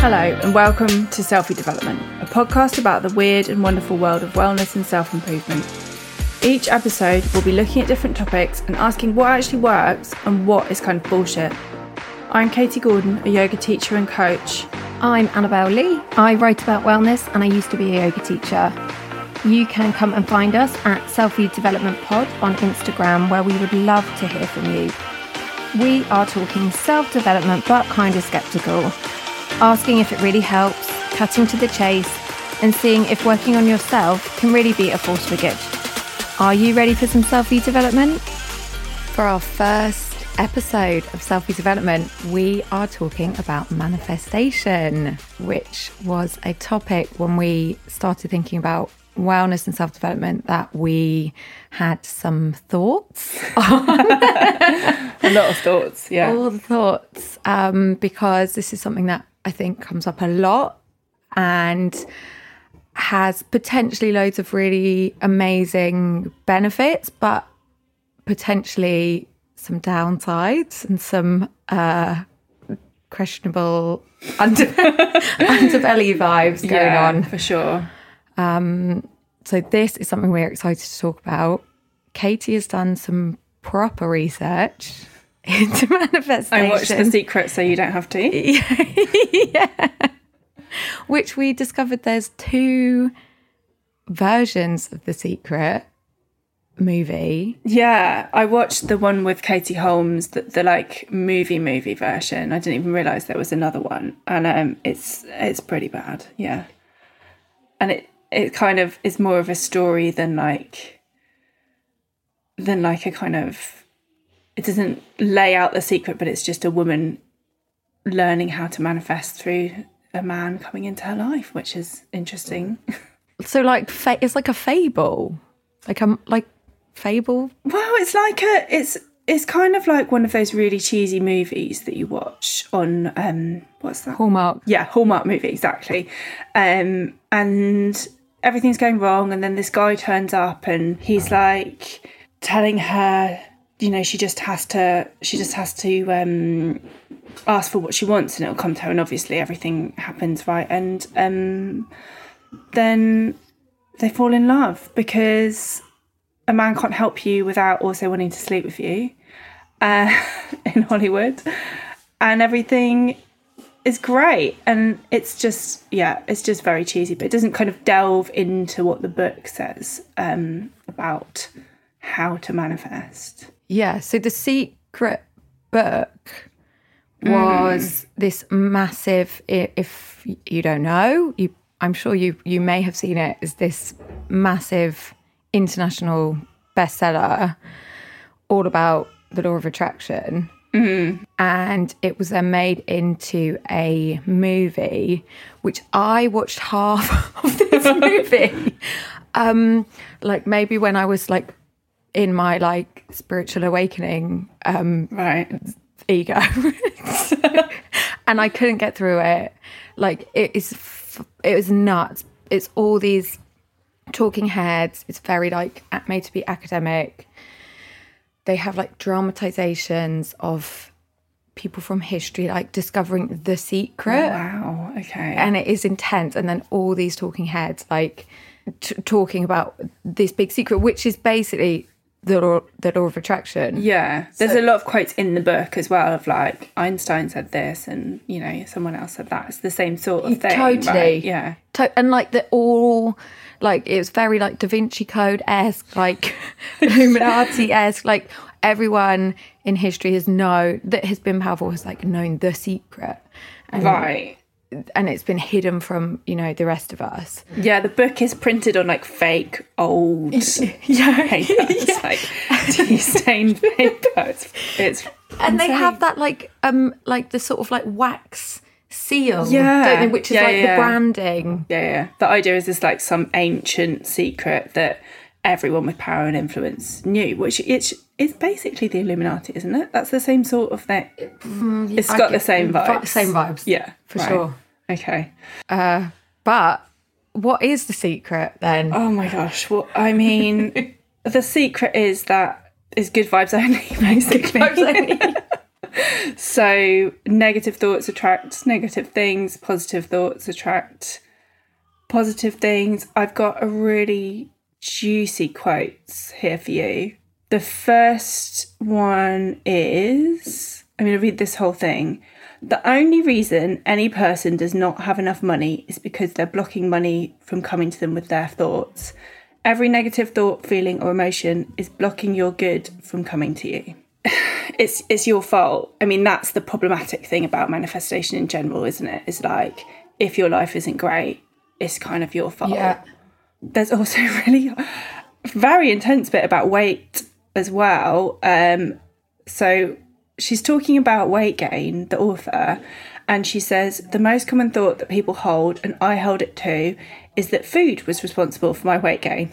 Hello, and welcome to Selfie Development, a podcast about the weird and wonderful world of wellness and self improvement. Each episode, we'll be looking at different topics and asking what actually works and what is kind of bullshit. I'm Katie Gordon, a yoga teacher and coach. I'm Annabelle Lee. I write about wellness and I used to be a yoga teacher. You can come and find us at Selfie Development Pod on Instagram, where we would love to hear from you. We are talking self development, but kind of skeptical, asking if it really helps, cutting to the chase, and seeing if working on yourself can really be a force for good. Are you ready for some selfie development? For our first episode of Selfie Development, we are talking about manifestation, which was a topic when we started thinking about wellness and self development that we had some thoughts A lot of thoughts, yeah. all the thoughts um, because this is something that I think comes up a lot and has potentially loads of really amazing benefits, but potentially some downsides and some uh, questionable under- underbelly vibes going yeah, on. for sure. So this is something we're excited to talk about. Katie has done some proper research into manifestation. I watched The Secret, so you don't have to. yeah. which we discovered there's two versions of the secret movie Yeah, I watched the one with Katie Holmes, the, the like movie movie version. I didn't even realize there was another one, and um, it's it's pretty bad. Yeah, and it it kind of is more of a story than like than like a kind of it doesn't lay out the secret, but it's just a woman learning how to manifest through a man coming into her life, which is interesting. so like fa- it's like a fable like a like fable Well, it's like a it's it's kind of like one of those really cheesy movies that you watch on um what's that? hallmark Yeah, Hallmark movie, exactly. Um and everything's going wrong and then this guy turns up and he's like telling her, you know, she just has to she just has to um ask for what she wants and it'll come to her and obviously everything happens right and um then they fall in love because a man can't help you without also wanting to sleep with you uh, in Hollywood, and everything is great. And it's just, yeah, it's just very cheesy, but it doesn't kind of delve into what the book says um, about how to manifest. Yeah so the secret book was this massive if you don't know you i'm sure you you may have seen it as this massive international bestseller all about the law of attraction. And it was then made into a movie which i watched half of this movie. Um like maybe when i was like in my like spiritual awakening um Right. ego. And i couldn't get through it. Like it is f- it was nuts. It's all these talking heads. It's very like made to be academic. They have like dramatizations of people from history like discovering the secret. Wow. Okay. and it is intense. And then all these talking heads like t- talking about this big secret which is basically the law, the law of attraction yeah, there's a lot of quotes in the book as well of like Einstein said this, and you know someone else said that. It's the same sort of thing. Totally. right? Yeah. To- and like the all like it was very like Da Vinci Code esque, like Illuminati esque, like everyone in history has know that has been powerful has like known the secret, and, Right. And it's been hidden from you know the rest of us. Yeah, the book is printed on like fake old Yeah, paper. It's like tea stained paper. It's, it's and they have that like um like the sort of like wax seal, Yeah. don't they? Which is Yeah, like yeah. the branding. yeah, yeah. The idea is this like some ancient secret that everyone with power and influence knew, which it's it's basically the Illuminati, isn't it? That's the same sort of thing. Mm, it's got the same vi- vibes. same vibes. Yeah, for right. sure. Okay. Uh, but what is the secret then? Oh my gosh. Well, I mean, the secret is that is good vibes only, basically. so negative thoughts attract negative things, positive thoughts attract positive things. I've got a really juicy quotes here for you. The first one is I'm going to read this whole thing. The only reason any person does not have enough money is because they're blocking money from coming to them with their thoughts. Every negative thought, feeling, or emotion is blocking your good from coming to you. It's it's your fault. I mean, that's the problematic thing about manifestation in general, isn't it? It's like if your life isn't great, it's kind of your fault. Yeah. There's also really very intense bit about weight as well. Um, so she's talking about weight gain, the author, and she says the most common thought that people hold, and I hold it too, is that food was responsible for my weight gain.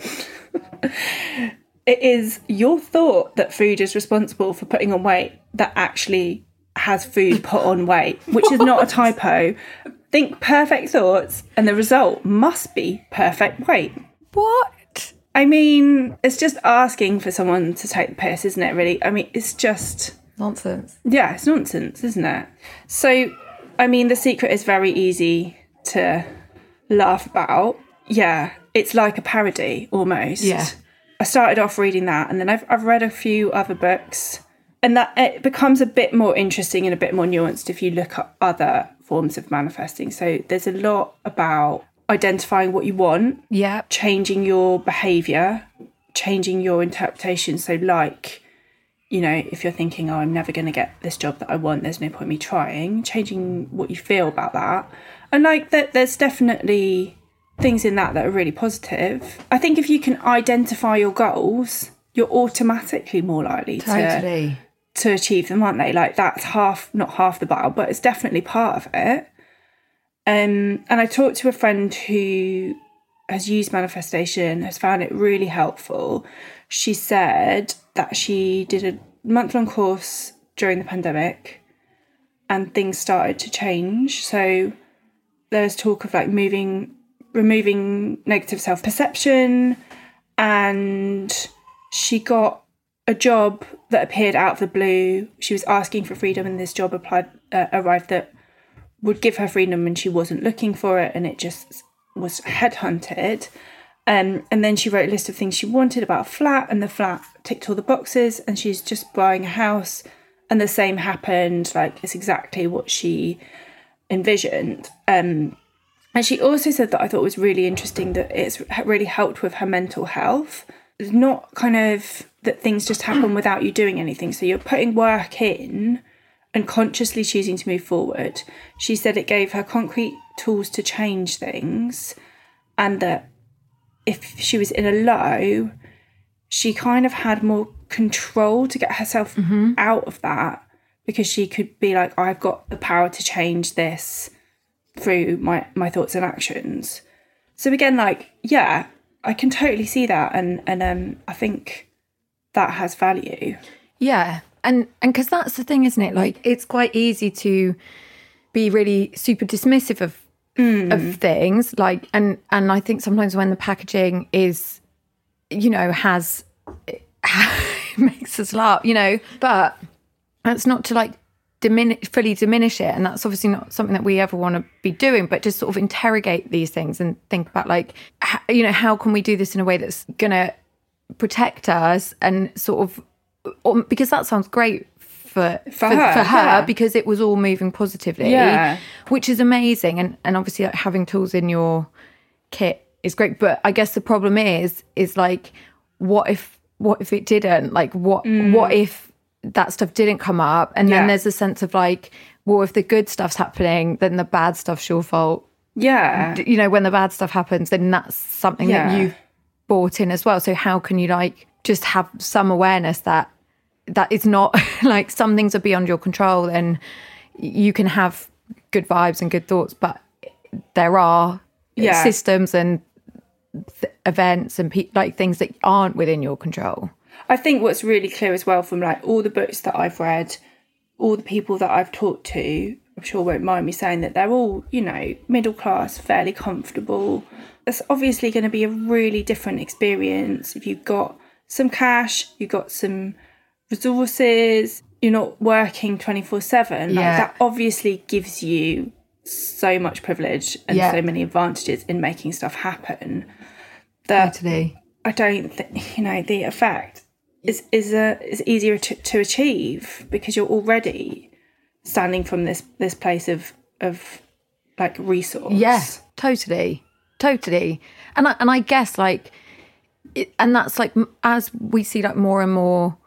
it is your thought that food is responsible for putting on weight that actually has food put on weight, which is not a typo. Think perfect thoughts, and the result must be perfect weight. What? I mean, it's just asking for someone to take the piss, isn't it, really? I mean, it's just, Nonsense. yeah, it's nonsense, isn't it? So, I mean, the secret is very easy to laugh about. Yeah, it's like a parody almost. Yeah. I started off reading that, and then I've, I've read a few other books, and that it becomes a bit more interesting and a bit more nuanced if you look at other forms of manifesting. So, there's a lot about identifying what you want Yeah. changing your behavior, changing your interpretation. So, like, you know, if you're thinking, oh, I'm never going to get this job that I want, there's no point me trying, changing what you feel about that. And, like, that there's definitely things in that that are really positive. I think if you can identify your goals, you're automatically more likely Totally. to achieve them, aren't they? Like that's half, not half the battle, but it's definitely part of it. Um, and I talked to a friend who has used manifestation, has found it really helpful. She said that she did a month long course during the pandemic and things started to change. So there's talk of like moving, removing negative self perception, and she got a job that appeared out of the blue. She was asking for freedom, and this job applied uh, arrived that would give her freedom, and she wasn't looking for it, and it just was headhunted. Um, and then she wrote a list of things she wanted about a flat, and the flat ticked all the boxes, and she's just buying a house, and the same happened. Like it's exactly what she envisioned. Um, and she also said that I thought was really interesting that it's really helped with her mental health. It's not kind of that things just happen without you doing anything. So you're putting work in and consciously choosing to move forward. She said it gave her concrete tools to change things and that if she was in a low, she kind of had more control to get herself out of that because she could be like, I've got the power to change this through my my thoughts and actions. So again, like, yeah, I can totally see that and and um I think that has value. Yeah. And and because that's the thing, isn't it? Like it's quite easy to be really super dismissive of mm. of things. Like and and I think sometimes when the packaging is, you know, has it makes us laugh, you know, but that's not to like diminish fully diminish it and that's obviously not something that we ever want to be doing but just sort of interrogate these things and think about like you know how can we do this in a way that's gonna protect us and sort of or, because that sounds great for for, her, for her yeah. because it was all moving positively Yeah. which is amazing and and obviously like, having tools in your kit is great but i guess the problem is is like what if what if it didn't like what what if that stuff didn't come up and then Mm. Yeah. there's a sense of like well if the good stuff's happening then the bad stuff's your fault Yeah. you know when the bad stuff happens then that's something that Yeah. Bought in as well so how can you like just have some awareness that that is not like some things are beyond your control and you can have good vibes and good thoughts but there are Yeah. systems and th- events and pe- like things that aren't within your control I think what's really clear as well from like all the books that I've read, all the people that I've talked to, I'm sure won't mind me saying that they're all, you know, middle class, fairly comfortable. It's obviously going to be a really different experience if you've got some cash, you've got some resources, you're not working 24 7 like that obviously gives you so much privilege and Yeah. so many advantages in making stuff happen that Totally. I don't think you know the effect is is a is easier to, to achieve because you're already standing from this this place of of like resource. Yeah, totally, totally. And I, and I guess like, it, and that's like as we see like more and more,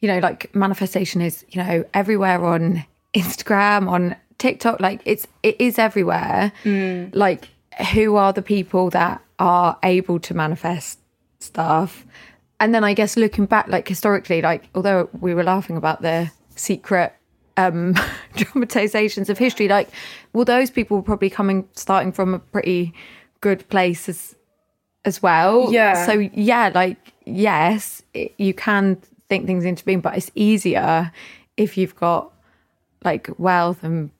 you know, like manifestation is you know everywhere on Instagram, on TikTok, like it's it is everywhere. Like, who are the people that are able to manifest stuff? And then I guess looking back, like historically, like although we were laughing about the secret um dramatizations of history like well those people were probably coming starting from a pretty good place as as well Yeah. so yeah like yes it, you can think things into being but it's easier if you've got like wealth and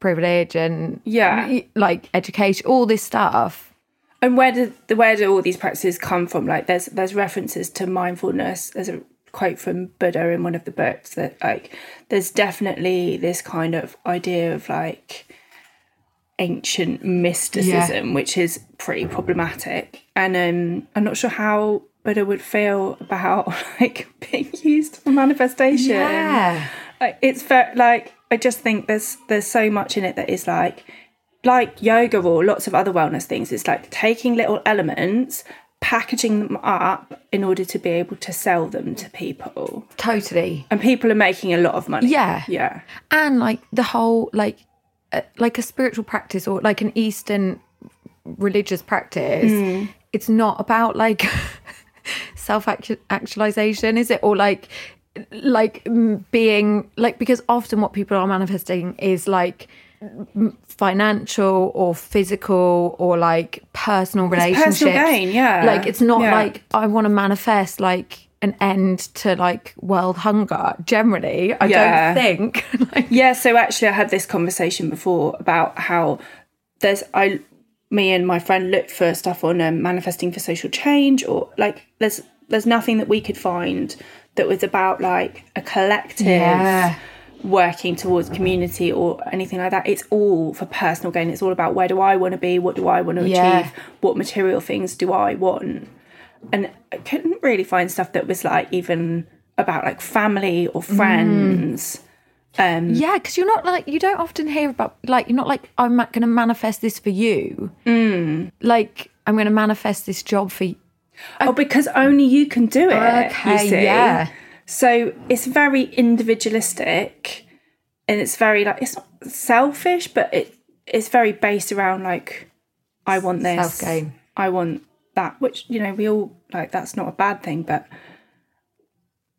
privilege and Yeah. like education all this stuff And where did the where do all these practices come from? Like there's there's references to mindfulness. There's a quote from Buddha in one of the books that like there's definitely this kind of idea of like ancient mysticism, which is pretty problematic. And um I'm not sure how Buddha would feel about like being used for manifestation. yeah it's very like I just think there's there's so much in it that is like like yoga or lots of other wellness things. It's like taking little elements, packaging them up in order to be able to sell them to people, totally and people are making a lot of money. Yeah. yeah, and like the whole like like a spiritual practice or like an eastern religious practice Hmm. it's not about like self actualization is it or like like mm, being like because often what people are manifesting is like financial or physical or like personal relationships personal gain, yeah. like it's not Yeah. like i want to manifest like an end to like world hunger generally i Yeah. don't think like, Yeah, so actually, I had this conversation before about how there's I, me and my friend looked for stuff on um, manifesting for social change, or like there's there's nothing that we could find that was about like a collective Yeah. working towards community or anything like that. It's all for personal gain. It's all about where do I want to be, what do I want to Yeah. achieve, what material things do I want, and I couldn't really find stuff that was like even about like family or friends. um yeah because you're not like you don't often hear about like you're not like i'm going to manifest this for you Mm. like i'm going to manifest this job for you Oh, because only you can do it. Okay, yeah. So it's very individualistic, and it's very like it's not selfish, but it it's very based around like I want this, Self-gain. I want that, which you know we all like. That's not a bad thing, but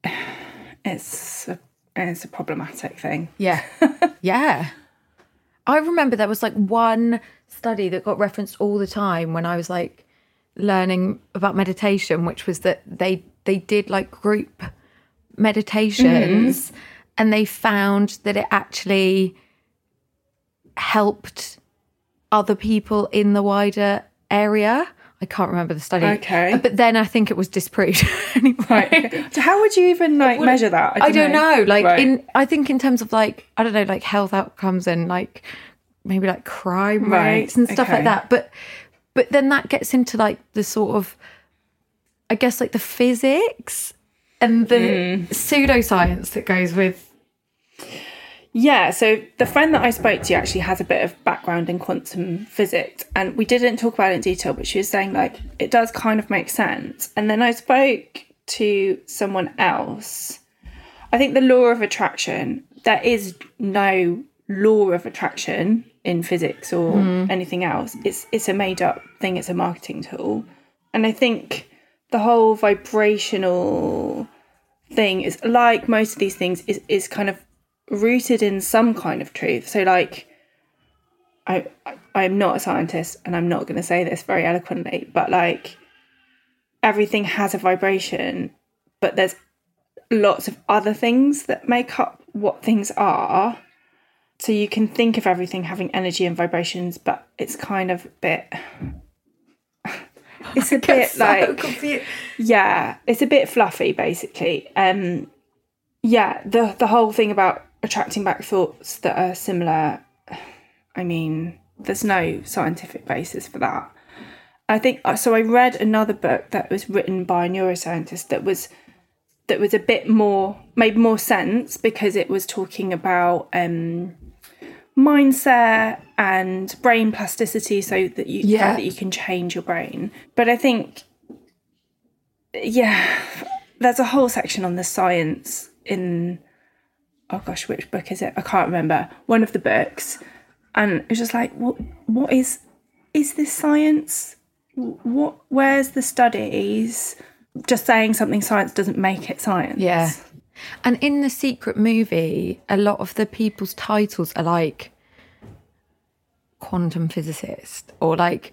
it's a, it's a problematic thing. Yeah. yeah. I remember there was like one study that got referenced all the time when I was like learning about meditation, which was that they they did like group meditations mm-hmm. and they found that it actually helped other people in the wider area. I can't remember the study. Okay. But then I think it was disproved anyway. Right. so how would you even like measure that? I don't know. Like Right. in, I think in terms of like I don't know, like health outcomes and like maybe like crime Right, rates and stuff okay. like that. But but then that gets into like the sort of, I guess like the physics and the Hmm. pseudoscience that goes with. Yeah, so the friend that I spoke to actually has a bit of background in quantum physics, and we didn't talk about it in detail, but she was saying like it does kind of make sense. And then I spoke to someone else. I think the law of attraction, there is no law of attraction in physics or mm. anything else. It's it's a made up thing, it's a marketing tool. And I think the whole vibrational thing is like most of these things is, is kind of rooted in some kind of truth. So like I, I I'm not a scientist and I'm not going to say this very eloquently, but like everything has a vibration, but there's lots of other things that make up what things are. So you can think of everything having energy and vibrations, but it's kind of a bit it's a bit like yeah, it's a bit fluffy basically. Um yeah, the the whole thing about attracting back thoughts that are similar. I mean, there's no scientific basis for that. I think so. I read another book that was written by a neuroscientist that was that was a bit more made more sense because it was talking about um, mindset and brain plasticity, so that you Yeah. that you can change your brain. But I think, yeah, there's a whole section on the science in oh gosh, which book is it? I can't remember. One of the books, and it's just like, what what is is this science? What where's the studies? Just saying something science doesn't make it science. Yeah. And in the secret movie, a lot of the people's titles are like quantum physicist or like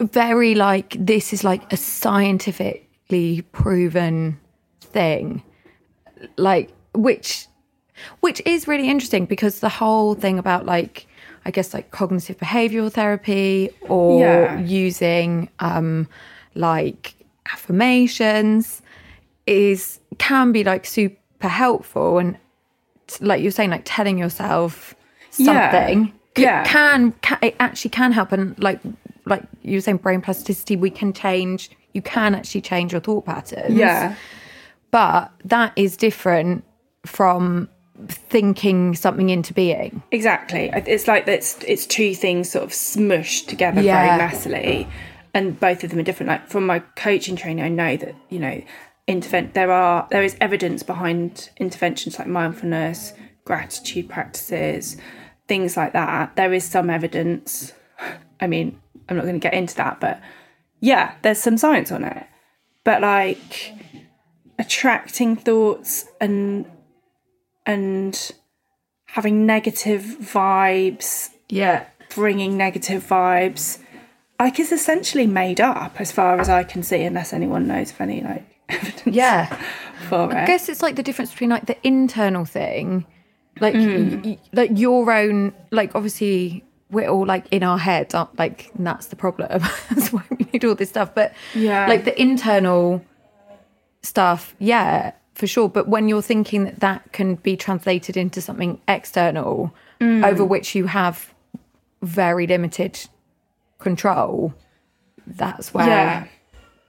very like this is like a scientifically proven thing. Like which which is really interesting because the whole thing about like I guess like cognitive behavioral therapy or Yeah. using um like affirmations is can be like super helpful and t- like you're saying like telling yourself Yeah. something c- Yeah. can, can it actually can help and like like you were saying brain plasticity we can change you can actually change your thought patterns Yeah. but that is different from thinking something into being Exactly. It's like it's it's two things sort of smushed together Yeah. very messily, and both of them are different. Like from my coaching training, I know that you know, intervent. There are there is evidence behind interventions like mindfulness, gratitude practices, things like that. There is some evidence. I mean, I'm not going to get into that, but yeah, there's some science on it. But like attracting thoughts and and having negative vibes, yeah bringing negative vibes, like is essentially made up as far as I can see, unless anyone knows of any like evidence yeah for it. I it. guess it's like the difference between like the internal thing, like Mm. y- like your own, like obviously we're all like in our heads, aren't like that's the problem. that's why we need all this stuff. But Yeah. like the internal stuff, yeah, for sure. But when you're thinking that that can be translated into something external Mm. over which you have very limited control, that's where Yeah.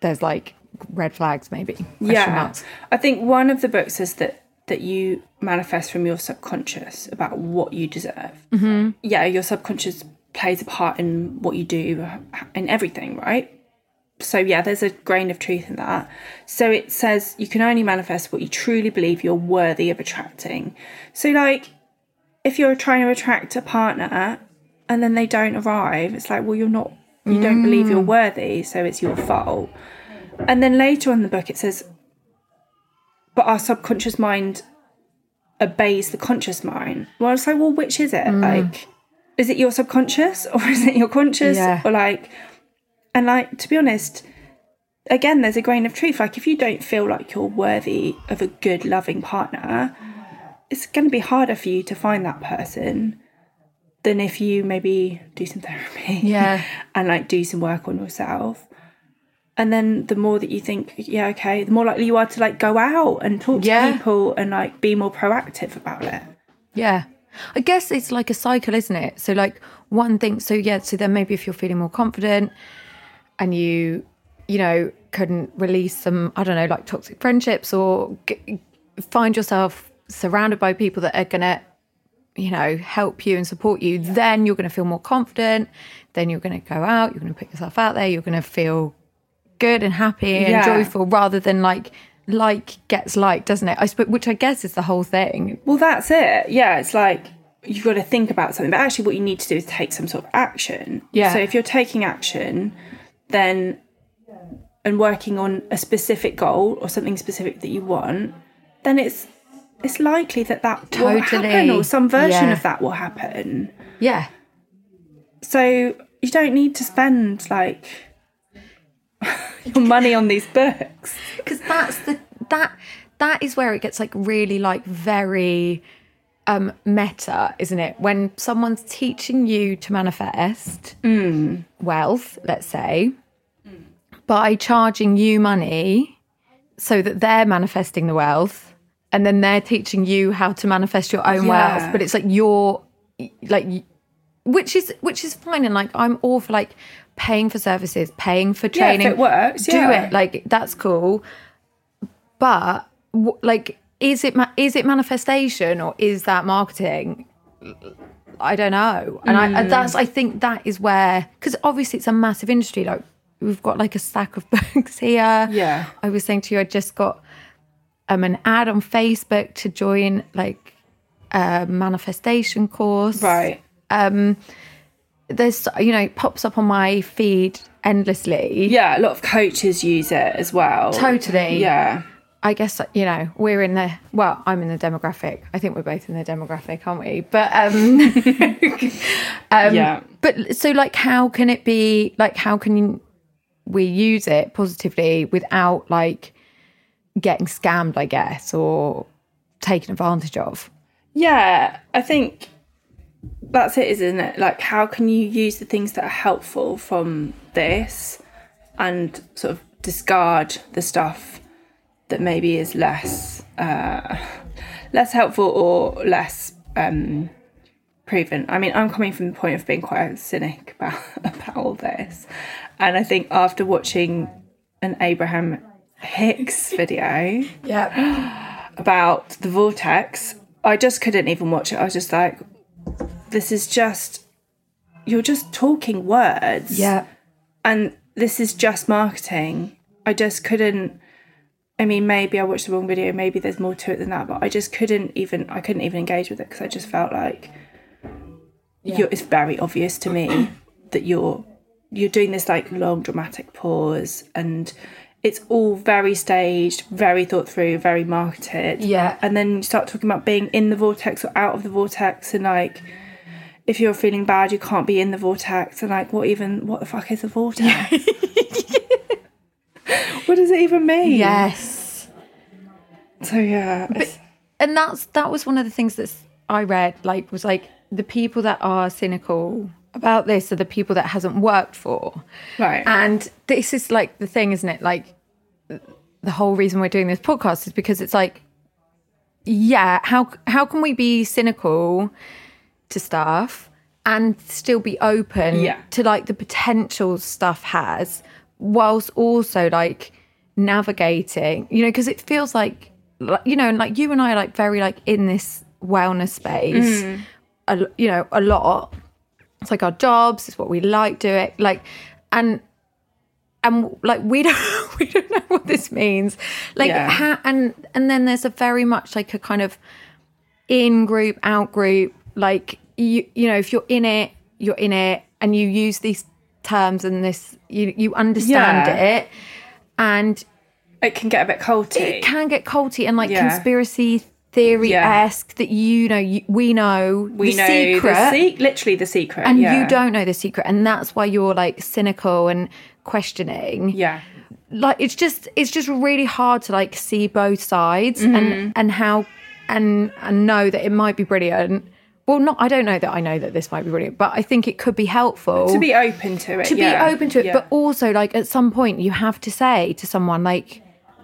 there's like red flags, maybe. Yeah, marks. I think one of the books says that that you manifest from your subconscious about what you deserve. Mm-hmm. Yeah, your subconscious plays a part in what you do in everything, right? So yeah, there's a grain of truth in that. So it says you can only manifest what you truly believe you're worthy of attracting. So like, if you're trying to attract a partner and then they don't arrive, it's like, well, you're not. You don't believe you're mm. worthy, so it's your fault. And then later on in the book, it says, but our subconscious mind obeys the conscious mind. Well, it's like, well, which is it? Mm. Like, is it your subconscious or is it your conscious? Yeah. Or like, and like, to be honest, again, there's a grain of truth. Like, if you don't feel like you're worthy of a good, loving partner, it's going to be harder for you to find that person than if you maybe do some therapy Yeah. and like do some work on yourself. And then the more that you think, yeah, okay, the more likely you are to like go out and talk Yeah. to people and like be more proactive about it. Yeah. I guess it's like a cycle, isn't it? So, like, one thing, so yeah, so then maybe if you're feeling more confident and you, you know, couldn't release some, I don't know, like toxic friendships or g- find yourself surrounded by people that are going to, you know, help you and support you, then you're going to feel more confident. Then you're going to go out, you're going to put yourself out there, you're going to feel good and happy and Yeah. joyful rather than like, like gets like, doesn't it? I suppose, which I guess is the whole thing. Well, that's it. Yeah, it's like you've got to think about something, but actually, what you need to do is take some sort of action. Yeah. So if you're taking action, then and working on a specific goal or something specific that you want, then it's it's likely that that will happen or some version Yeah. of that will happen. Yeah. So you don't need to spend like your money on these books. because that's the that that is where it gets like really like very um meta isn't it when someone's teaching you to manifest wealth let's say by charging you money so that they're manifesting the wealth and then they're teaching you how to manifest your own Yeah. wealth. But it's like you're like which is which is fine and like i'm all for like paying for services paying for training. Yeah, it works, do yeah. it. Like that's cool. But like is it ma- is it manifestation or is that marketing? I don't know. And i and that's i think that is where because obviously it's a massive industry like we've got like a stack of books here Yeah. i was saying to you i just got um an ad on facebook to join like a manifestation course Right. Um, there's you know it pops up on my feed endlessly Yeah, a lot of coaches use it as well. Totally. Yeah. I guess you know we're in the well, I'm in the demographic. I think we're both in the demographic, aren't we? But um, um Yeah. But so like, how can it be like? How can we use it positively without like getting scammed? I guess or taken advantage of. Yeah, I think that's it, isn't it? Like, how can you use the things that are helpful from this and sort of discard the stuff that maybe is less uh, less helpful or less um, proven? I mean, I'm coming from the point of being quite a cynic about about all this, and I think after watching an Abraham Hicks video, Yeah. about the vortex, I just couldn't even watch it. I was just like, this is just, you're just talking words. Yeah. And this is just marketing. I just couldn't, I mean, maybe I watched the wrong video, maybe there's more to it than that, but I just couldn't even, I couldn't even engage with it because I just felt like you're, it's very obvious to me that you're, you're doing this like long dramatic pause and it's all very staged, very thought through, very marketed. Yeah. And then you start talking about being in the vortex or out of the vortex and like if you're feeling bad you can't be in the vortex and like what even what the fuck is a vortex? what does it even mean? Yes. So yeah. it's- and that's that was one of the things that I read. Like, was like the people that are cynical about this are the people that hasn't worked for. right. And this is like the thing, isn't it? Like the whole reason we're doing this podcast is because it's like, yeah, how how can we be cynical to stuff and still be open Yeah. to like the potential stuff has, whilst also like navigating, you know, because it feels like, you know, and like you and I are like very like in this wellness space, mm. A, you know, a lot it's like our jobs it's what we like doing like and and like we don't we don't know what this means like Yeah. ha- and and then there's a very much like a kind of in group out group like you you know if you're in it you're in it and you use these terms and this you you understand Yeah. it and it can get a bit culty. it can get culty and like Yeah. conspiracy theory esque that you know you, we know we the know secret the se- literally the secret. and yeah. you don't know the secret and that's why you're like cynical and questioning Yeah. like it's just it's just really hard to like see both sides Mm-hmm. and and how and and know that it might be brilliant well not i don't know that i know that this might be brilliant but i think it could be helpful To be open to it. to yeah. be open to it Yeah. but also like at some point you have to say to someone like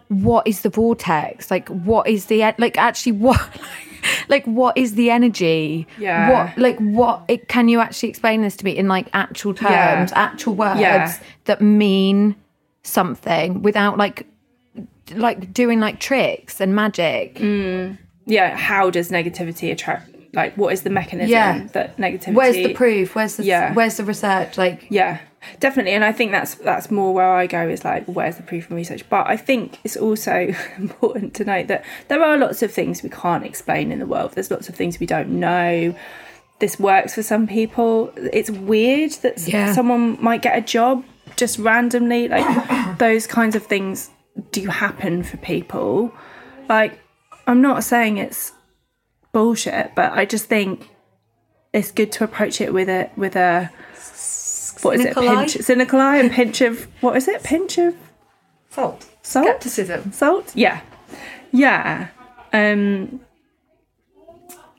what is the vortex like what is the like actually what like what is the energy Yeah. what like what it, can you actually explain this to me in like actual Yeah. terms actual words Yeah. that mean something without like like doing like tricks and magic mm. yeah, how does negativity attract like what is the mechanism Yeah. that negativity where's the proof where's the Yeah. where's the research like Yeah, definitely, and I think that's that's more where I go is like, where's the proof and research? But I think it's also important to note that there are lots of things we can't explain in the world. There's lots of things we don't know. This works for some people. It's weird that Yeah. someone might get a job just randomly. Like those kinds of things do happen for people. Like I'm not saying it's bullshit, but I just think it's good to approach it with a with a what is Cynical it? eye? Pinch, cynical eye, and pinch of what is it? Pinch of salt salt. skepticism Salt. Yeah, yeah. Um,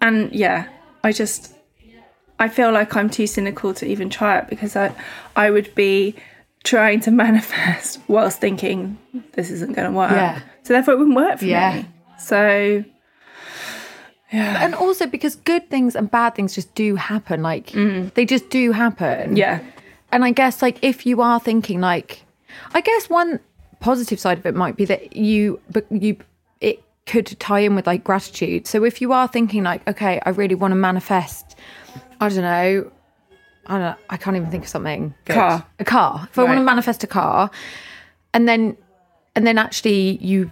and yeah, I just I feel like I'm too cynical to even try it because I I would be trying to manifest whilst thinking this isn't going to work. Yeah. So therefore, it wouldn't work for Yeah. me. So And also because good things and bad things just do happen. Like mm. they just do happen. Yeah. And I guess like if you are thinking like, I guess one positive side of it might be that you, but you, it could tie in with like gratitude. So if you are thinking like, okay, I really want to manifest, I don't know, I don't know, I can't even think of something. good. Car. A car. If I want to manifest a car, and then, and then actually you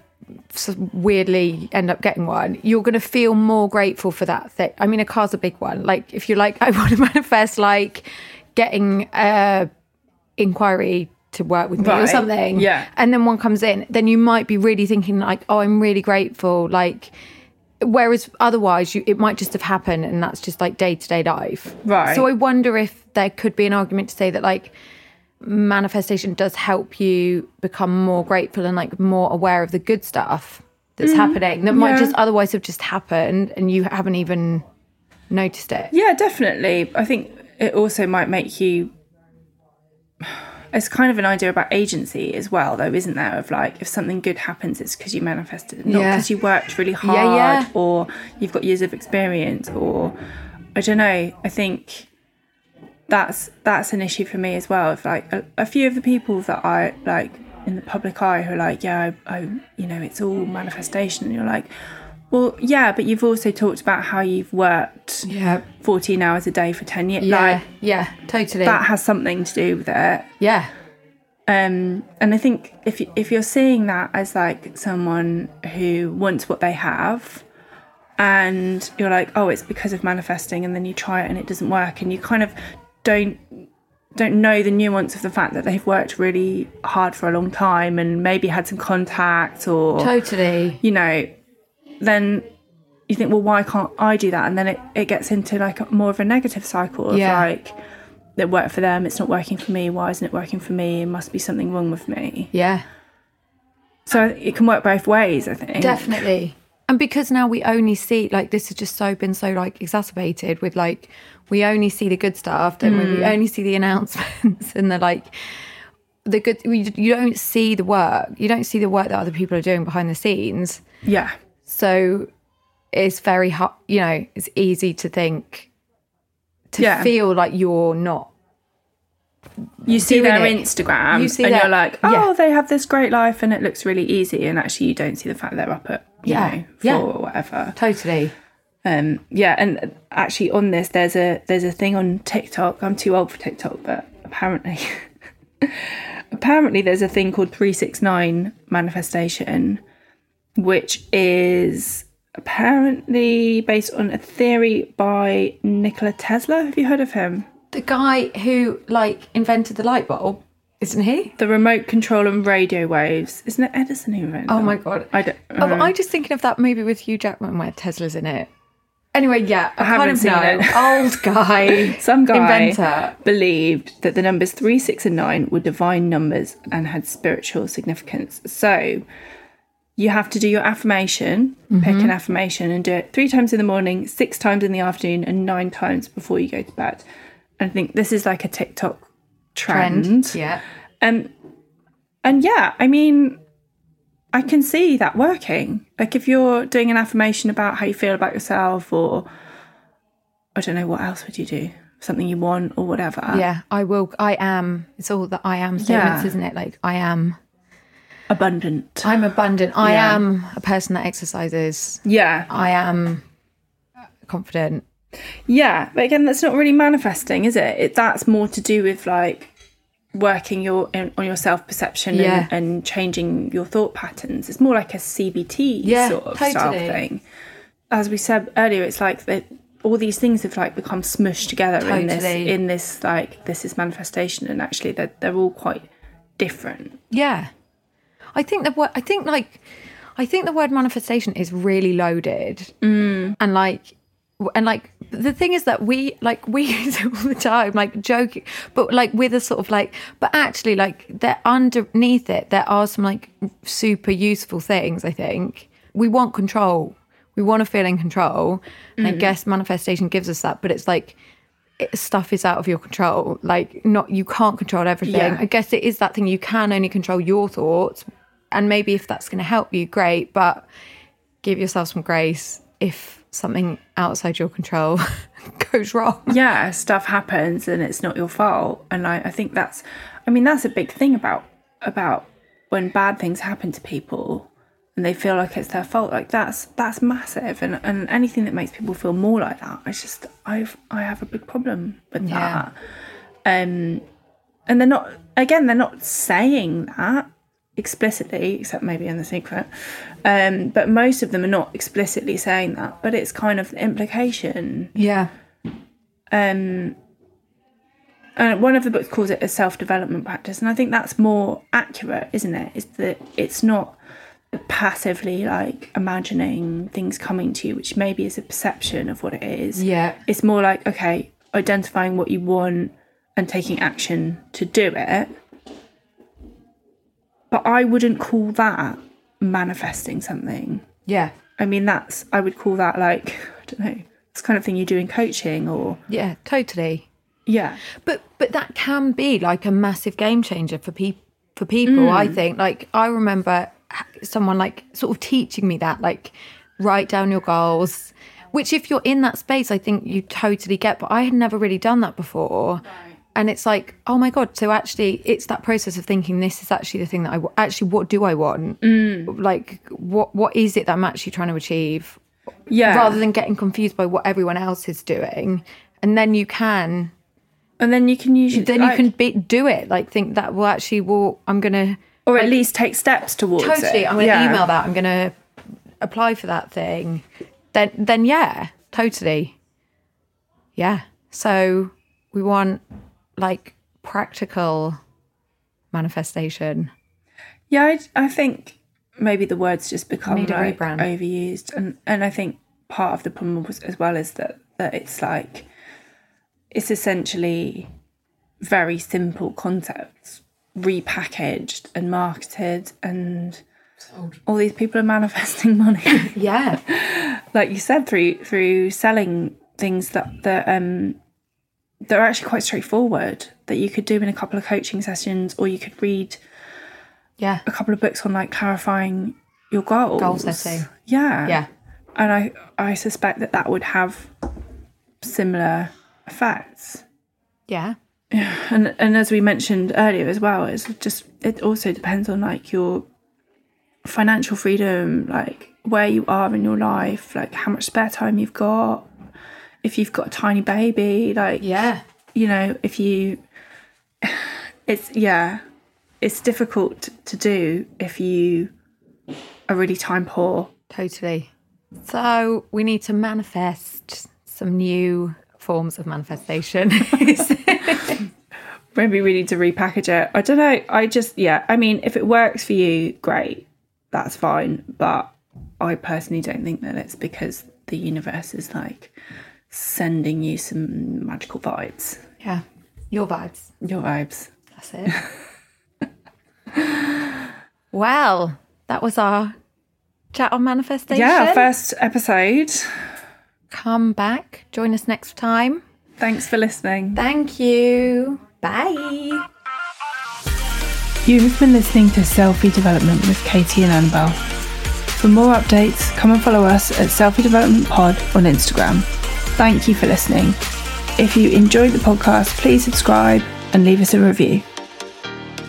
weirdly end up getting one, you're going to feel more grateful for that thing. I mean, a car's a big one. Like if you're like, I want to manifest like getting a inquiry to work with me or something. Yeah. And then one comes in, then you might be really thinking like, oh, I'm really grateful. Like, whereas otherwise you it might just have happened and that's just like day to day life. Right. So I wonder if there could be an argument to say that like manifestation does help you become more grateful and like more aware of the good stuff that's mm-hmm. happening that might yeah. just otherwise have just happened and you haven't even noticed it. Yeah, definitely. I think it also might make you. It's kind of an idea about agency as well, though, isn't there? Of like, if something good happens, it's because you manifested it, not Yeah. because you worked really hard Yeah, yeah. or you've got years of experience, or I don't know. I think that's that's an issue for me as well. If like a, a few of the people that I like in the public eye who are like, yeah, I, I, you know, it's all manifestation, and you're like, well, yeah, but you've also talked about how you've worked Yeah. 14 hours a day for 10 years. Yeah. Like, yeah. Totally. that has something to do with it. yeah. Um, and I think if, if you're seeing that as like someone who wants what they have, and you're like, oh, it's because of manifesting, and then you try it and it doesn't work, and you kind of don't don't know the nuance of the fact that they've worked really hard for a long time and maybe had some contact or Totally. you know, then you think, well, why can't I do that? And then it, it gets into like a, more of a negative cycle of Yeah. like, it worked for them, it's not working for me. Why isn't it working for me? It must be something wrong with me. Yeah. So it can work both ways, I think. Definitely. And because now we only see like this has just so been so like exacerbated with like we only see the good stuff, then we mm. only see the announcements and the like the good we, you don't see the work. You don't see the work that other people are doing behind the scenes. Yeah. So it's very hard, you know, it's easy to think to Yeah. feel like you're not You see their it. Instagram You see and their- you're like, oh, yeah. they have this great life and it looks really easy. And actually, you don't see the fact they're up at, you Yeah. know, four Yeah. or whatever. totally. Um, yeah, and actually on this, there's a there's a thing on TikTok. I'm too old for TikTok, but apparently, apparently there's a thing called three six nine manifestation, which is apparently based on a theory by Nikola Tesla. Have you heard of him? The guy who like invented the light bulb, isn't he? The remote control and radio waves. Isn't it Edison who invented? Oh my god. I don't. Oh, I'm just thinking of that movie with Hugh Jackman where Tesla's in it. Anyway, yeah, I, haven't of seen know. it. Old guy, Some guy inventor. believed that the numbers 3, 6, and 9 were divine numbers and had spiritual significance. So you have to do your affirmation, pick Mm-hmm. an affirmation, and do it three times in the morning, six times in the afternoon, and nine times before you go to bed. And I think this is like a TikTok trend. Trend. Yeah. Um, and yeah, I mean, I can see that working. Like if you're doing an affirmation about how you feel about yourself, or I don't know, what else would you do? Something you want or whatever. Yeah, I will. I am. It's all the I am statements, Yeah. isn't it? Like I am. Abundant. I'm abundant. I Yeah. am a person that exercises. Yeah. I am confident. Yeah. But again, that's not really manifesting, is it? it that's more to do with like working your in, on your self perception Yeah. and, and changing your thought patterns. It's more like a CBT Yeah, sort of style thing. As we said earlier, it's like that all these things have like become smushed together in this in this like this is manifestation and actually they're they're all quite different. Yeah. I think the word, I think like, I think the word manifestation is really loaded. Mm. And like, and like, the thing is that we, like, we use it all the time, like joking, but like with a sort of like, but actually, like, there underneath it, there are some like super useful things, I think. We want control. We want to feel in control. And I mm. guess manifestation gives us that, but it's like, it, stuff is out of your control. Like, not you can't control everything. Yeah. I guess it is that thing you can only control your thoughts, and maybe if that's going to help you, great. But give yourself some grace if something outside your control goes wrong. yeah, stuff happens and it's not your fault. And I, I think that's, I mean, that's a big thing about about when bad things happen to people and they feel like it's their fault. Like that's that's massive. And and anything that makes people feel more like that, I just I've I have a big problem with Yeah. that. Um, and they're not again, they're not saying that explicitly, except maybe in the secret. Um, but most of them are not explicitly saying that, but it's kind of the implication. Yeah. Um, and one of the books calls it a self development practice, and I think that's more accurate, isn't it? Is that it's not passively like imagining things coming to you, which maybe is a perception of what it is. Yeah. It's more like, okay, identifying what you want and taking action to do it. But I wouldn't call that manifesting something. Yeah. I mean, that's, I would call that like, I don't know, it's kind of thing you do in coaching or, Yeah, totally. yeah. But but that can be like a massive game changer for people for people, I mm. think. Like I remember someone like sort of teaching me that like write down your goals, which if you're in that space, I think you totally get, but I had never really done that before. And it's like, oh my god! So actually, it's that process of thinking. This is actually the thing that I actually. What do I want? Mm. Like, what what is it that I'm actually trying to achieve? Yeah. rather than getting confused by what everyone else is doing and then you can and then you can usually, then like- you can be, do it like think that well actually well i'm gonna or at least take steps towards it. totally i'm gonna Yeah. email that i'm gonna apply for that thing then then yeah totally yeah so we want like practical manifestation? Yeah, I, I think maybe the words just become Need like overused, and and I think part of the problem was, as well is that that it's like it's essentially very simple concepts repackaged and marketed, and all these people are manifesting money, yeah. Like you said, through through selling things that that um that are actually quite straightforward that you could do in a couple of coaching sessions, or you could read yeah a couple of books on like clarifying your goals. Goal setting. Yeah. yeah And I I suspect that that would have similar effects. yeah And and as we mentioned earlier as well, it's just it also depends on like your financial freedom, like where you are in your life, like how much spare time you've got. If you've got a tiny baby, like yeah you know, if you it's yeah, it's difficult to do if you are really time poor. Totally. So we need to manifest some new forms of manifestation. Maybe we need to repackage it. I don't know. I just yeah, I mean, if it works for you, great. That's fine. But I personally don't think that it's because the universe is like sending you some magical vibes. yeah. Your vibes. Your vibes. That's it. well, that was our chat on manifestation. Yeah, first episode. Come back. Join us next time. Thanks for listening. Thank you. Bye. You've been listening to Selfie Development with Katie and Annabelle. For more updates, come and follow us at Selfie Development Pod on Instagram. Thank you for listening. If you enjoyed the podcast, please subscribe and leave us a review.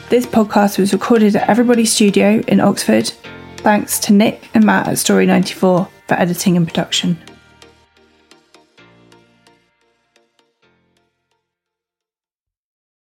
This podcast was recorded at Every Body Studio in Oxford. Thanks to Nick and Matt at Story 94 for editing and production.